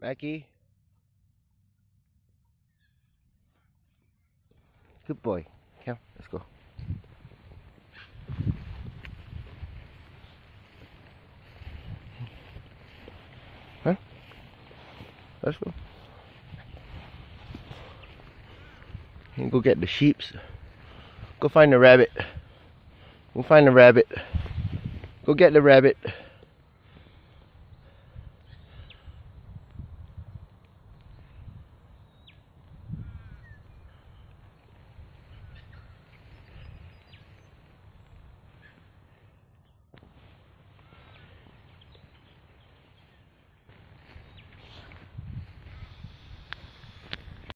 Mackie. Good boy. Come, let's go. Huh? Let's go. And go get the sheeps. Go find the rabbit. Go find the rabbit. Go get the rabbit.